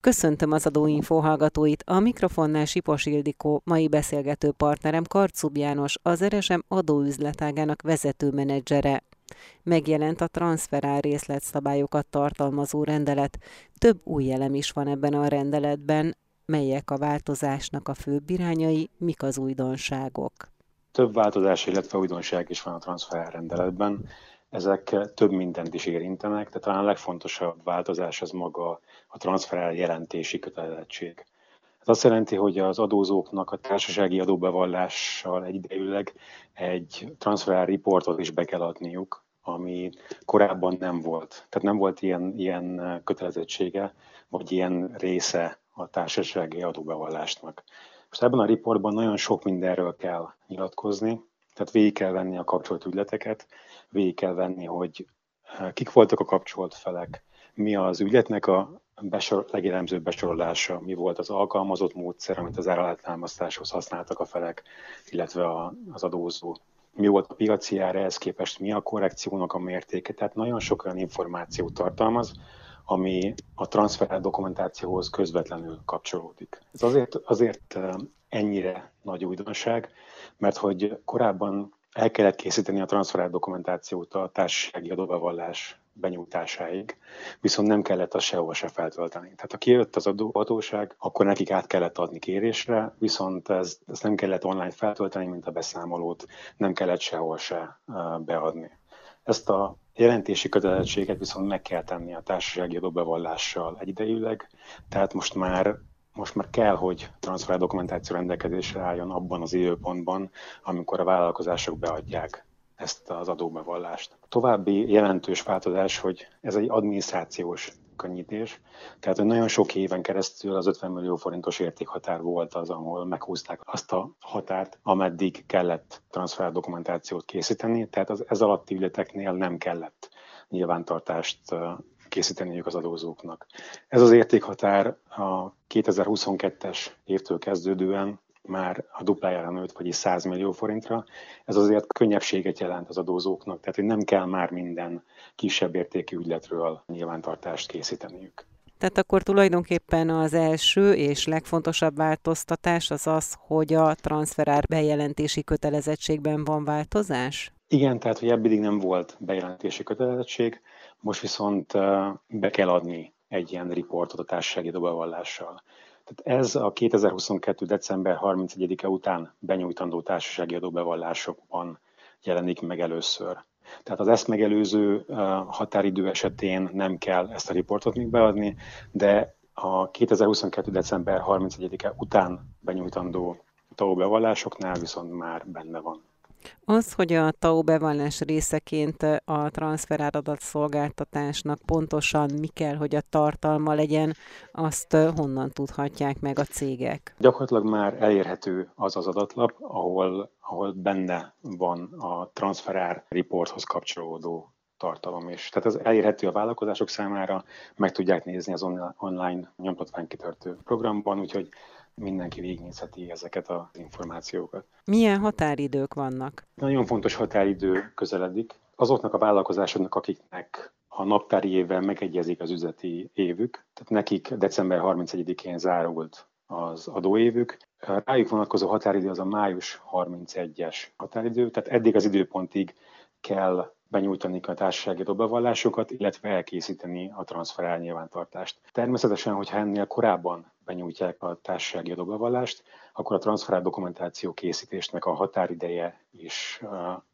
Köszöntöm az Adóinfo hallgatóit, a mikrofonnál Sipos Ildikó, mai beszélgető partnerem Karcub János, az RSM adóüzletágának vezető menedzsere. Megjelent a transferál részletszabályokat tartalmazó rendelet. Több új elem is van ebben a rendeletben. Melyek a változásnak a főbb irányai, mik az újdonságok? Több változás, illetve újdonság is van a transferál rendeletben ezek több mindent is érintenek, de talán a legfontosabb változás az maga a jelentési kötelezettség. Ez azt jelenti, hogy az adózóknak a társasági adóbevallással egyidejűleg egy transferál reportot is be kell adniuk, ami korábban nem volt. Tehát nem volt ilyen, ilyen kötelezettsége, vagy ilyen része a társasági adóbevallásnak. Most ebben a riportban nagyon sok mindenről kell nyilatkozni, tehát végig kell venni a kapcsolt ügyleteket, végig kell venni, hogy kik voltak a kapcsolt felek, mi az ügyletnek a besor, legjellemzőbb besorolása, mi volt az alkalmazott módszer, amit az áralátámasztáshoz használtak a felek, illetve a, az adózó. Mi volt a piaci ár, ehhez képest mi a korrekciónak a mértéke. Tehát nagyon sok olyan információt tartalmaz, ami a transfer dokumentációhoz közvetlenül kapcsolódik. Ez azért, azért ennyire nagy újdonság, mert hogy korábban el kellett készíteni a transferált dokumentációt a társasági adóbevallás benyújtásáig, viszont nem kellett a sehol se feltölteni. Tehát ha kijött az adóhatóság, akkor nekik át kellett adni kérésre, viszont ez, ezt nem kellett online feltölteni, mint a beszámolót, nem kellett sehol se beadni. Ezt a jelentési kötelezettséget viszont meg kell tenni a társasági adóbevallással egyidejűleg, tehát most már most már kell, hogy transfer dokumentáció rendelkezésre álljon abban az időpontban, amikor a vállalkozások beadják ezt az adóbevallást. További jelentős változás, hogy ez egy adminisztrációs könnyítés. Tehát, hogy nagyon sok éven keresztül az 50 millió forintos értékhatár volt az, ahol meghúzták azt a határt, ameddig kellett transfer dokumentációt készíteni, tehát az ez alatti ügyleteknél nem kellett nyilvántartást készíteniük az adózóknak. Ez az értékhatár a 2022-es évtől kezdődően már a duplájára nőtt, vagyis 100 millió forintra. Ez azért könnyebbséget jelent az adózóknak, tehát hogy nem kell már minden kisebb értékű ügyletről nyilvántartást készíteniük. Tehát akkor tulajdonképpen az első és legfontosabb változtatás az az, hogy a transferár bejelentési kötelezettségben van változás? Igen, tehát hogy ebből nem volt bejelentési kötelezettség, most viszont be kell adni egy ilyen riportot a társasági adóbevallással. Tehát ez a 2022. december 31-e után benyújtandó társasági adóbevallásokban jelenik meg először. Tehát az ezt megelőző határidő esetén nem kell ezt a riportot még beadni, de a 2022. december 31-e után benyújtandó TAO bevallásoknál viszont már benne van. Az, hogy a TAO bevallás részeként a transferáradat szolgáltatásnak pontosan mi kell, hogy a tartalma legyen, azt honnan tudhatják meg a cégek? Gyakorlatilag már elérhető az az adatlap, ahol, ahol benne van a transferár reporthoz kapcsolódó tartalom is. Tehát ez elérhető a vállalkozások számára, meg tudják nézni az online nyomtatványkitörtő programban, úgyhogy mindenki végignézheti ezeket az információkat. Milyen határidők vannak? Nagyon fontos határidő közeledik. Azoknak a vállalkozásoknak, akiknek a naptári évvel megegyezik az üzleti évük, tehát nekik december 31-én zárult az adóévük. Rájuk vonatkozó határidő az a május 31-es határidő, tehát eddig az időpontig kell benyújtani a társasági adóbevallásokat, illetve elkészíteni a transferál nyilvántartást. Természetesen, hogyha ennél korábban benyújtják a társasági adóbevallást, akkor a transferál dokumentáció készítésnek a határideje is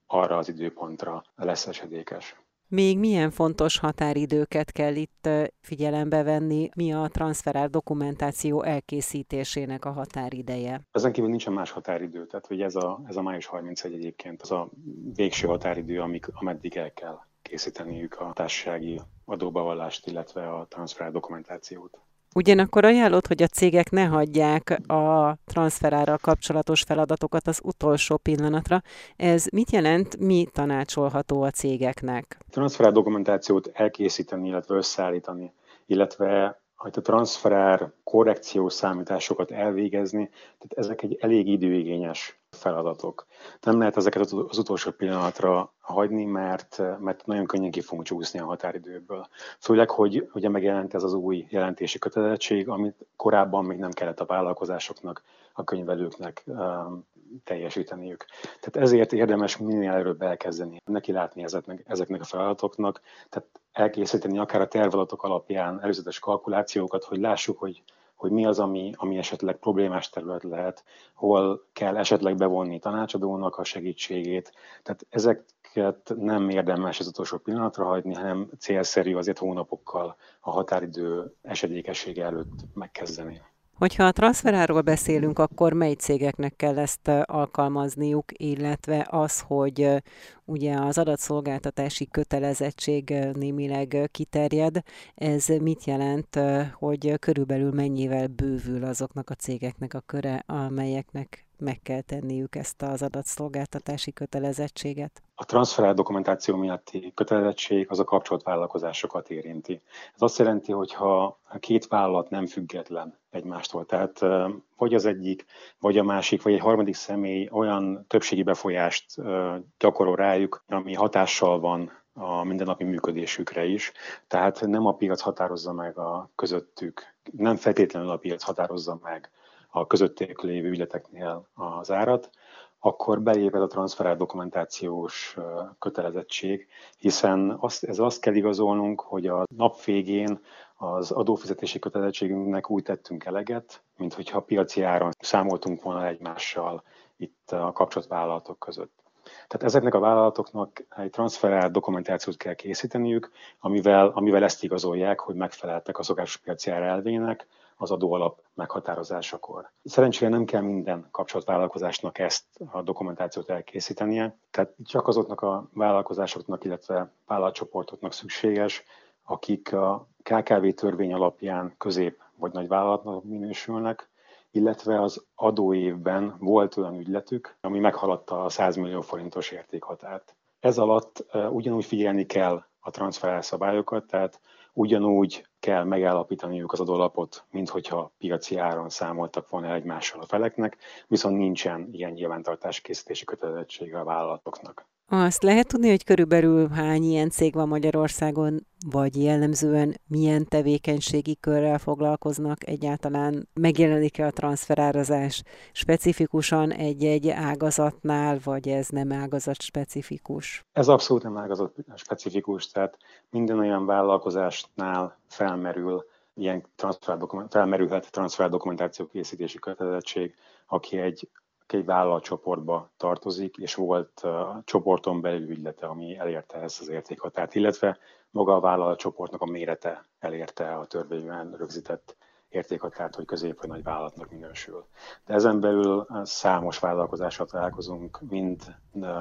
arra az időpontra lesz esedékes. Még milyen fontos határidőket kell itt figyelembe venni, mi a transferál dokumentáció elkészítésének a határideje? Ezen kívül nincsen más határidő, tehát hogy ez a, ez a május 31 egyébként az a végső határidő, amik, ameddig el kell készíteniük a társasági adóbevallást, illetve a transferál dokumentációt. Ugyanakkor ajánlott, hogy a cégek ne hagyják a transferárral kapcsolatos feladatokat az utolsó pillanatra. Ez mit jelent, mi tanácsolható a cégeknek? Transferár dokumentációt elkészíteni, illetve összeállítani, illetve a transferár korrekciós számításokat elvégezni, tehát ezek egy elég időigényes feladatok. Nem lehet ezeket az utolsó pillanatra hagyni, mert, mert nagyon könnyen ki fogunk csúszni a határidőből. Főleg, hogy ugye megjelent ez az új jelentési kötelezettség, amit korábban még nem kellett a vállalkozásoknak, a könyvelőknek um, teljesíteniük. Tehát ezért érdemes minél előbb elkezdeni, neki látni ezeknek, ezeknek a feladatoknak, tehát elkészíteni akár a tervadatok alapján előzetes kalkulációkat, hogy lássuk, hogy hogy mi az, ami, ami esetleg problémás terület lehet, hol kell esetleg bevonni tanácsadónak a segítségét. Tehát ezeket nem érdemes az utolsó pillanatra hagyni, hanem célszerű azért hónapokkal a határidő esedékessége előtt megkezdeni. Hogyha a transferáról beszélünk, akkor mely cégeknek kell ezt alkalmazniuk, illetve az, hogy ugye az adatszolgáltatási kötelezettség némileg kiterjed, ez mit jelent, hogy körülbelül mennyivel bővül azoknak a cégeknek a köre, amelyeknek meg kell tenniük ezt az adatszolgáltatási kötelezettséget? A transferál dokumentáció miatti kötelezettség az a kapcsolatvállalkozásokat érinti. Ez azt jelenti, hogy ha a két vállalat nem független egymástól, tehát vagy az egyik, vagy a másik, vagy egy harmadik személy olyan többségi befolyást gyakorol rájuk, ami hatással van a mindennapi működésükre is. Tehát nem a piac határozza meg a közöttük, nem feltétlenül a piac határozza meg a közöttük lévő ügyleteknél az árat, akkor beléped a transferált dokumentációs kötelezettség, hiszen azt, ez azt kell igazolnunk, hogy a nap végén az adófizetési kötelezettségünknek úgy tettünk eleget, mint hogyha piaci áron számoltunk volna egymással itt a kapcsolatvállalatok között. Tehát ezeknek a vállalatoknak egy transferált dokumentációt kell készíteniük, amivel, amivel ezt igazolják, hogy megfeleltek a szokásos piaci elvének, az adóalap meghatározásakor. Szerencsére nem kell minden kapcsolatvállalkozásnak ezt a dokumentációt elkészítenie, tehát csak azoknak a vállalkozásoknak, illetve vállalatcsoportoknak szükséges, akik a KKV törvény alapján közép vagy nagy vállalatnak minősülnek, illetve az adóévben volt olyan ügyletük, ami meghaladta a 100 millió forintos értékhatárt. Ez alatt ugyanúgy figyelni kell a transferelszabályokat, tehát ugyanúgy kell megállapítaniuk az adólapot, mint hogyha piaci áron számoltak volna egymással a feleknek, viszont nincsen ilyen nyilvántartás készítési kötelezettsége a vállalatoknak. Azt lehet tudni, hogy körülbelül hány ilyen cég van Magyarországon, vagy jellemzően milyen tevékenységi körrel foglalkoznak egyáltalán? Megjelenik-e a transferárazás specifikusan egy-egy ágazatnál, vagy ez nem ágazat specifikus? Ez abszolút nem ágazat specifikus, tehát minden olyan vállalkozásnál felmerül ilyen transfer felmerülhet transfer dokumentáció készítési kötelezettség, aki egy egy vállalatcsoportba tartozik, és volt a csoporton belül ügylete, ami elérte ezt az értékhatárt, illetve maga a vállalatcsoportnak a mérete elérte a törvényben rögzített értékhatárt, hogy közép vagy nagy vállalatnak minősül. De ezen belül számos vállalkozással találkozunk, mind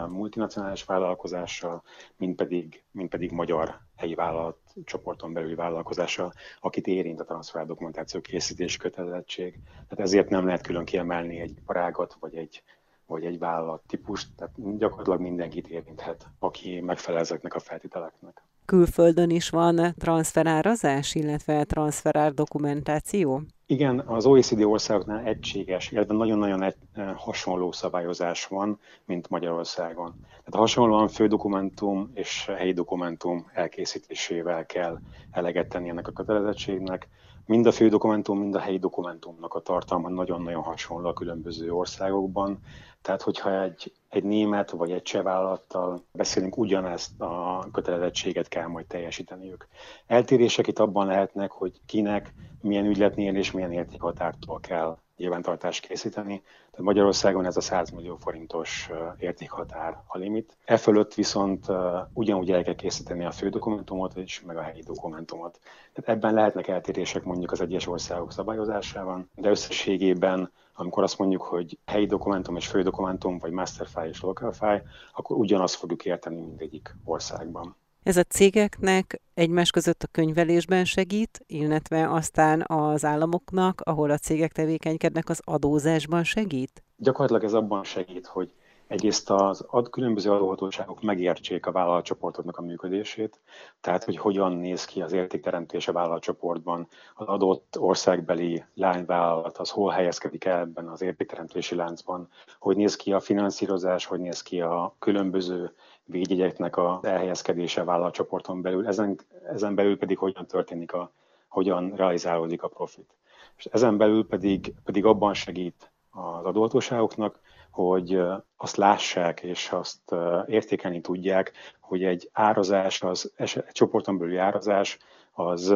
multinacionális vállalkozással, mind pedig, mind pedig magyar helyi vállalat csoporton belüli vállalkozással, akit érint a transfer dokumentáció készítés kötelezettség. Tehát ezért nem lehet külön kiemelni egy parágat vagy egy, vagy egy vállalat típust, tehát gyakorlatilag mindenkit érinthet, aki megfelel ezeknek a feltételeknek külföldön is van transferárazás, illetve transferár dokumentáció? Igen, az OECD országoknál egységes, illetve nagyon-nagyon egy, eh, hasonló szabályozás van, mint Magyarországon. Tehát hasonlóan fő dokumentum és helyi dokumentum elkészítésével kell eleget tenni ennek a kötelezettségnek. Mind a fő dokumentum, mind a helyi dokumentumnak a tartalma nagyon-nagyon hasonló a különböző országokban. Tehát, hogyha egy, egy német vagy egy cseh vállalattal beszélünk, ugyanezt a kötelezettséget kell majd teljesíteniük. Eltérések itt abban lehetnek, hogy kinek, milyen ügyletnél és milyen értékhatártól kell nyilvántartást készíteni. Tehát Magyarországon ez a 100 millió forintos értékhatár a limit. E fölött viszont ugyanúgy el kell készíteni a fő dokumentumot és meg a helyi dokumentumot. Tehát ebben lehetnek eltérések mondjuk az egyes országok szabályozásában, de összességében amikor azt mondjuk, hogy helyi dokumentum és fő dokumentum, vagy master file és local file, akkor ugyanazt fogjuk érteni mindegyik országban. Ez a cégeknek egymás között a könyvelésben segít, illetve aztán az államoknak, ahol a cégek tevékenykednek, az adózásban segít? Gyakorlatilag ez abban segít, hogy egyrészt az ad, különböző adóhatóságok megértsék a vállalatcsoportoknak a működését, tehát hogy hogyan néz ki az értékteremtés a vállalatcsoportban, az adott országbeli lányvállalat, az hol helyezkedik el ebben az értékteremtési láncban, hogy néz ki a finanszírozás, hogy néz ki a különböző védjegyeknek a elhelyezkedése vállalatcsoporton belül, ezen, ezen belül pedig hogyan történik a, hogyan realizálódik a profit. És ezen belül pedig, pedig abban segít az adóhatóságoknak, hogy azt lássák és azt értékelni tudják, hogy egy árazás, az, egy csoporton belüli árazás, az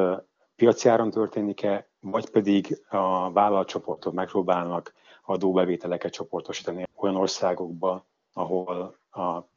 piaci áron történik-e, vagy pedig a vállalatcsoportok megpróbálnak adóbevételeket csoportosítani olyan országokba, ahol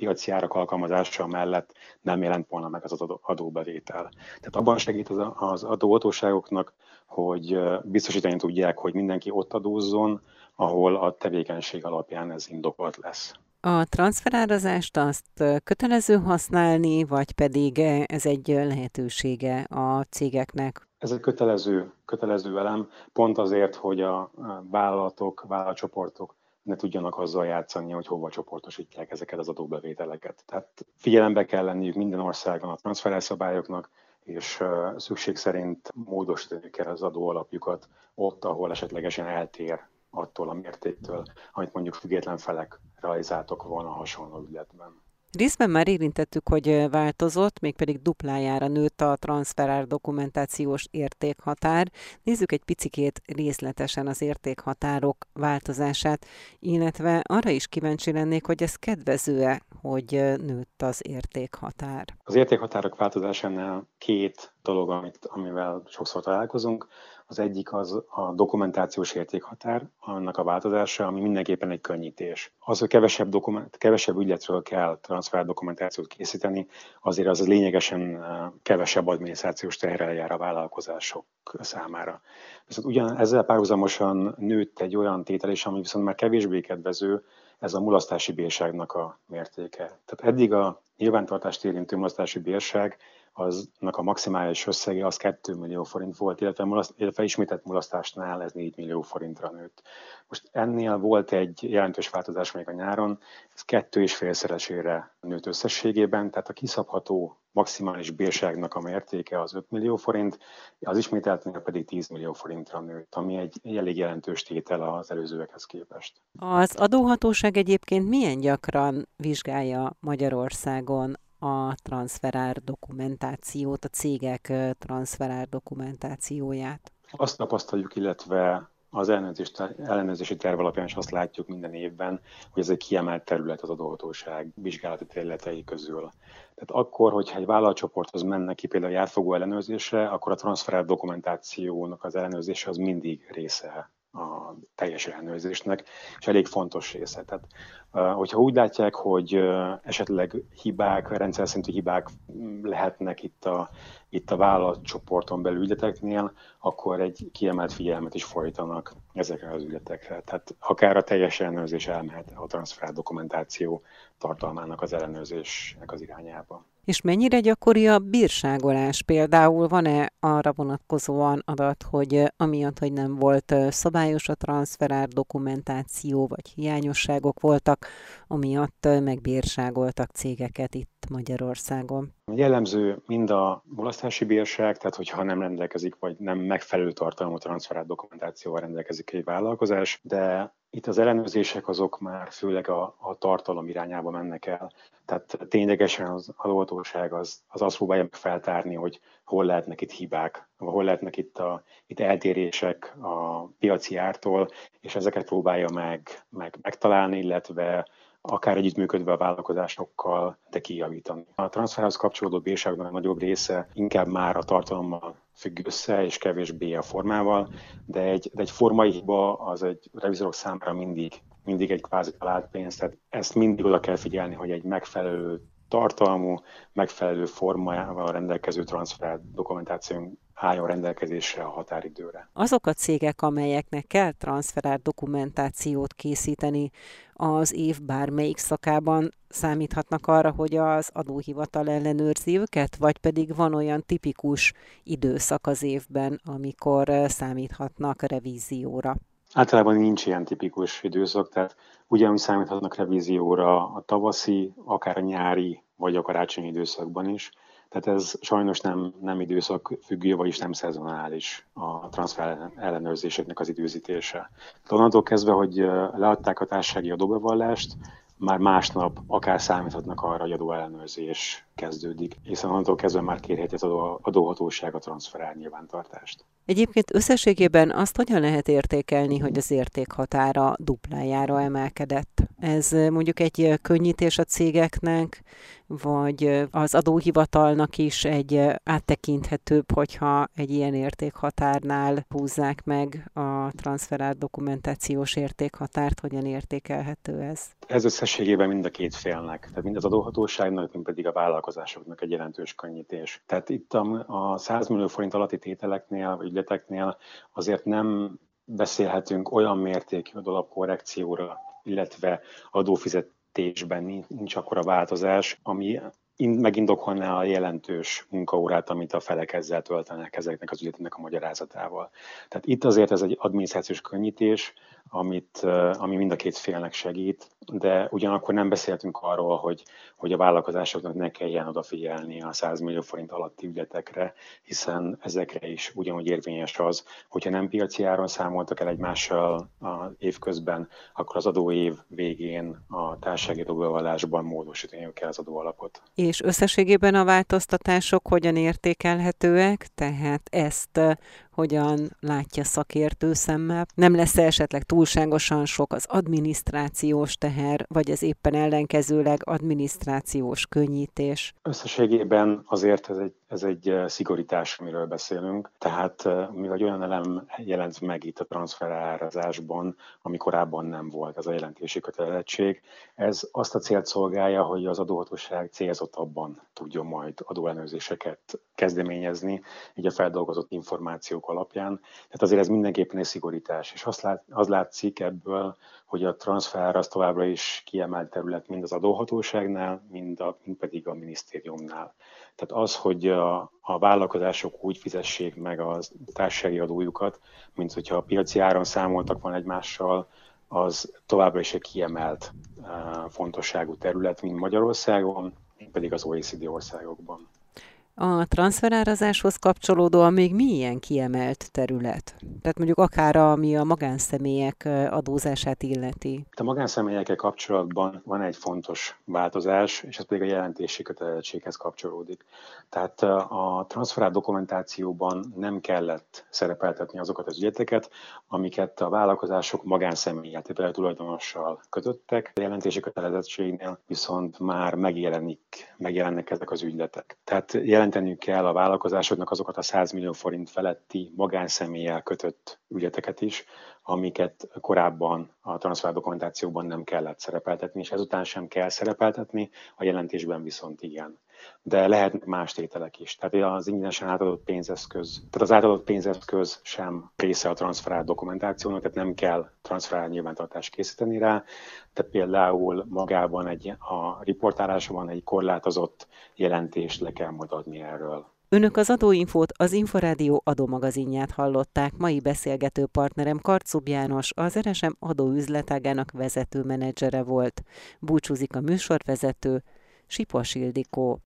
piaci árak alkalmazása mellett nem jelent volna meg az adóbevétel. Tehát abban segít az adóhatóságoknak, hogy biztosítani tudják, hogy mindenki ott adózzon, ahol a tevékenység alapján ez indokolt lesz. A transferárazást azt kötelező használni, vagy pedig ez egy lehetősége a cégeknek? Ez egy kötelező, kötelező elem, pont azért, hogy a vállalatok, vállalatcsoportok ne tudjanak azzal játszani, hogy hova csoportosítják ezeket az adóbevételeket. Tehát figyelembe kell lenniük minden országban a transferelszabályoknak, és szükség szerint módosítani kell az adóalapjukat ott, ahol esetlegesen eltér attól a mértéktől, amit mondjuk független felek realizáltak volna hasonló ügyletben. Részben már érintettük, hogy változott, mégpedig duplájára nőtt a transferár dokumentációs értékhatár. Nézzük egy picikét részletesen az értékhatárok változását, illetve arra is kíváncsi lennék, hogy ez kedvező-e, hogy nőtt az értékhatár. Az értékhatárok változásánál két dolog, amit, amivel sokszor találkozunk. Az egyik az a dokumentációs értékhatár, annak a változása, ami mindenképpen egy könnyítés. Az, hogy kevesebb, dokument, kevesebb ügyletről kell transfer dokumentációt készíteni, azért az lényegesen kevesebb adminisztrációs terrel jár a vállalkozások számára. Viszont ugyan ezzel párhuzamosan nőtt egy olyan tétel is, ami viszont már kevésbé kedvező, ez a mulasztási bírságnak a mértéke. Tehát eddig a nyilvántartást érintő mulasztási bírság aznak a maximális összege az 2 millió forint volt, illetve, mulaszt, illetve ismételt mulasztásnál ez 4 millió forintra nőtt. Most ennél volt egy jelentős változás még a nyáron, ez kettő és félszeresére nőtt összességében, tehát a kiszabható maximális bírságnak a mértéke az 5 millió forint, az ismételtnél pedig 10 millió forintra nőtt, ami egy elég jelentős tétel az előzőekhez képest. Az adóhatóság egyébként milyen gyakran vizsgálja Magyarországon a transferár dokumentációt, a cégek transferár dokumentációját? Azt tapasztaljuk, illetve az ellenőrzési terv alapján is azt látjuk minden évben, hogy ez egy kiemelt terület az adóhatóság vizsgálati területei közül. Tehát akkor, hogyha egy vállalatcsoporthoz mennek ki például járfogó ellenőrzésre, akkor a transferár dokumentációnak az ellenőrzése az mindig része a teljes ellenőrzésnek, és elég fontos része. Tehát, hogyha úgy látják, hogy esetleg hibák, rendszer szintű hibák lehetnek itt a, itt a vállalatcsoporton belül ügyleteknél, akkor egy kiemelt figyelmet is folytanak ezekre az ügyletekre. Tehát akár a teljes ellenőrzés elmehet a transfer dokumentáció tartalmának az ellenőrzésnek az irányába. És mennyire gyakori a bírságolás? Például van-e arra vonatkozóan adat, hogy amiatt, hogy nem volt szabályos a transferár dokumentáció, vagy hiányosságok voltak, amiatt megbírságoltak cégeket itt Magyarországon? Jellemző mind a mulasztási bírság, tehát hogyha nem rendelkezik, vagy nem megfelelő tartalmú transferált dokumentációval rendelkezik egy vállalkozás, de itt az ellenőrzések azok már főleg a, a tartalom irányába mennek el. Tehát ténylegesen az adóhatóság az, az azt próbálja feltárni, hogy hol lehetnek itt hibák, hol lehetnek itt, a, itt eltérések a piaci ártól, és ezeket próbálja meg, meg megtalálni, illetve akár együttműködve a vállalkozásokkal, de kijavítani. A transferhez kapcsolódó bírságnak a nagyobb része inkább már a tartalommal függ össze, és kevésbé a formával, de egy, de egy formai hiba az egy revizorok számára mindig, mindig egy kvázi talált pénz, tehát ezt mindig oda kell figyelni, hogy egy megfelelő tartalmú, megfelelő formával rendelkező transfer dokumentációnk álljon rendelkezésre a határidőre. Azok a cégek, amelyeknek kell transferált dokumentációt készíteni az év bármelyik szakában, számíthatnak arra, hogy az adóhivatal ellenőrzi őket, vagy pedig van olyan tipikus időszak az évben, amikor számíthatnak revízióra? Általában nincs ilyen tipikus időszak, tehát ugyanúgy számíthatnak revízióra a tavaszi, akár a nyári vagy a karácsonyi időszakban is. Tehát ez sajnos nem, nem időszak függő, vagyis nem szezonális a transfer ellenőrzéseknek az időzítése. Onnantól kezdve, hogy leadták a társasági adóbevallást, már másnap akár számíthatnak arra, hogy adóellenőrzés kezdődik, hiszen onnantól kezdve már kérheti az adó, adóhatóság a transferár nyilvántartást. Egyébként összességében azt hogyan lehet értékelni, hogy az értékhatára duplájára emelkedett? Ez mondjuk egy könnyítés a cégeknek, vagy az adóhivatalnak is egy áttekinthetőbb, hogyha egy ilyen értékhatárnál húzzák meg a transferár dokumentációs értékhatárt, hogyan értékelhető ez? Ez összességében mind a két félnek, tehát mind az adóhatóságnak, mind pedig a vállalkozásoknak egy jelentős könnyítés. Tehát itt a, a 100 millió forint alatti tételeknél, ügyleteknél azért nem beszélhetünk olyan mértékű adalapkorrekcióra, illetve adófizetésben nincs akkora változás, ami megindokolná a jelentős munkaórát, amit a felek ezzel töltenek ezeknek az ügyleteknek a magyarázatával. Tehát itt azért ez egy adminisztrációs könnyítés, amit, ami mind a két félnek segít, de ugyanakkor nem beszéltünk arról, hogy, hogy a vállalkozásoknak ne kelljen odafigyelni a 100 millió forint alatti ügyletekre, hiszen ezekre is ugyanúgy érvényes az, hogyha nem piaci áron számoltak el egymással az évközben, akkor az adóév végén a társasági adóbevallásban módosítani kell az adóalapot. És összességében a változtatások hogyan értékelhetőek? Tehát ezt hogyan látja szakértő szemmel? Nem lesz esetleg túlságosan sok az adminisztrációs teher, vagy ez éppen ellenkezőleg adminisztrációs könnyítés? Összességében azért ez egy, ez egy eh, szigorítás, amiről beszélünk. Tehát eh, mivel olyan elem jelent meg itt a transferárazásban, ami korábban nem volt, ez a jelentési kötelezettség, ez azt a célt szolgálja, hogy az adóhatóság célzottabban tudjon majd adóellenőrzéseket kezdeményezni, így a feldolgozott információk alapján. Tehát azért ez mindenképpen egy szigorítás. És azt lát, az látszik ebből, hogy a transfer az továbbra is kiemelt terület mind az adóhatóságnál, mind, a, mind pedig a minisztériumnál. Tehát az, hogy a, a vállalkozások úgy fizessék meg a társasági adójukat, mint hogyha a piaci áron számoltak van egymással, az továbbra is egy kiemelt fontosságú terület, mind Magyarországon, pedig az OECD országokban. A transferárazáshoz kapcsolódóan még milyen kiemelt terület? Tehát mondjuk akár ami a magánszemélyek adózását illeti. A magánszemélyekkel kapcsolatban van egy fontos változás, és ez pedig a jelentési kötelezettséghez kapcsolódik. Tehát a transferát dokumentációban nem kellett szerepeltetni azokat az ügyeteket, amiket a vállalkozások magánszemélyet, tehát tulajdonossal kötöttek. A jelentési kötelezettségnél viszont már megjelenik, megjelennek ezek az ügyletek. Tehát jelenteniük kell a vállalkozásoknak azokat a 100 millió forint feletti magánszemélyel kötött ügyleteket is, amiket korábban a transfer dokumentációban nem kellett szerepeltetni, és ezután sem kell szerepeltetni, a jelentésben viszont igen. De lehetnek más tételek is. Tehát az ingyenesen átadott pénzeszköz, tehát az átadott pénzeszköz sem része a transferált dokumentációnak, tehát nem kell transferált nyilvántartást készíteni rá. Tehát például magában egy, a riportálásban egy korlátozott jelentést le kell majd adni erről. Önök az adóinfót az Inforádió adómagazinját hallották. Mai beszélgető partnerem Karcub János, az RSM adóüzletágának vezető menedzsere volt. Búcsúzik a műsorvezető, Sipos Ildikó.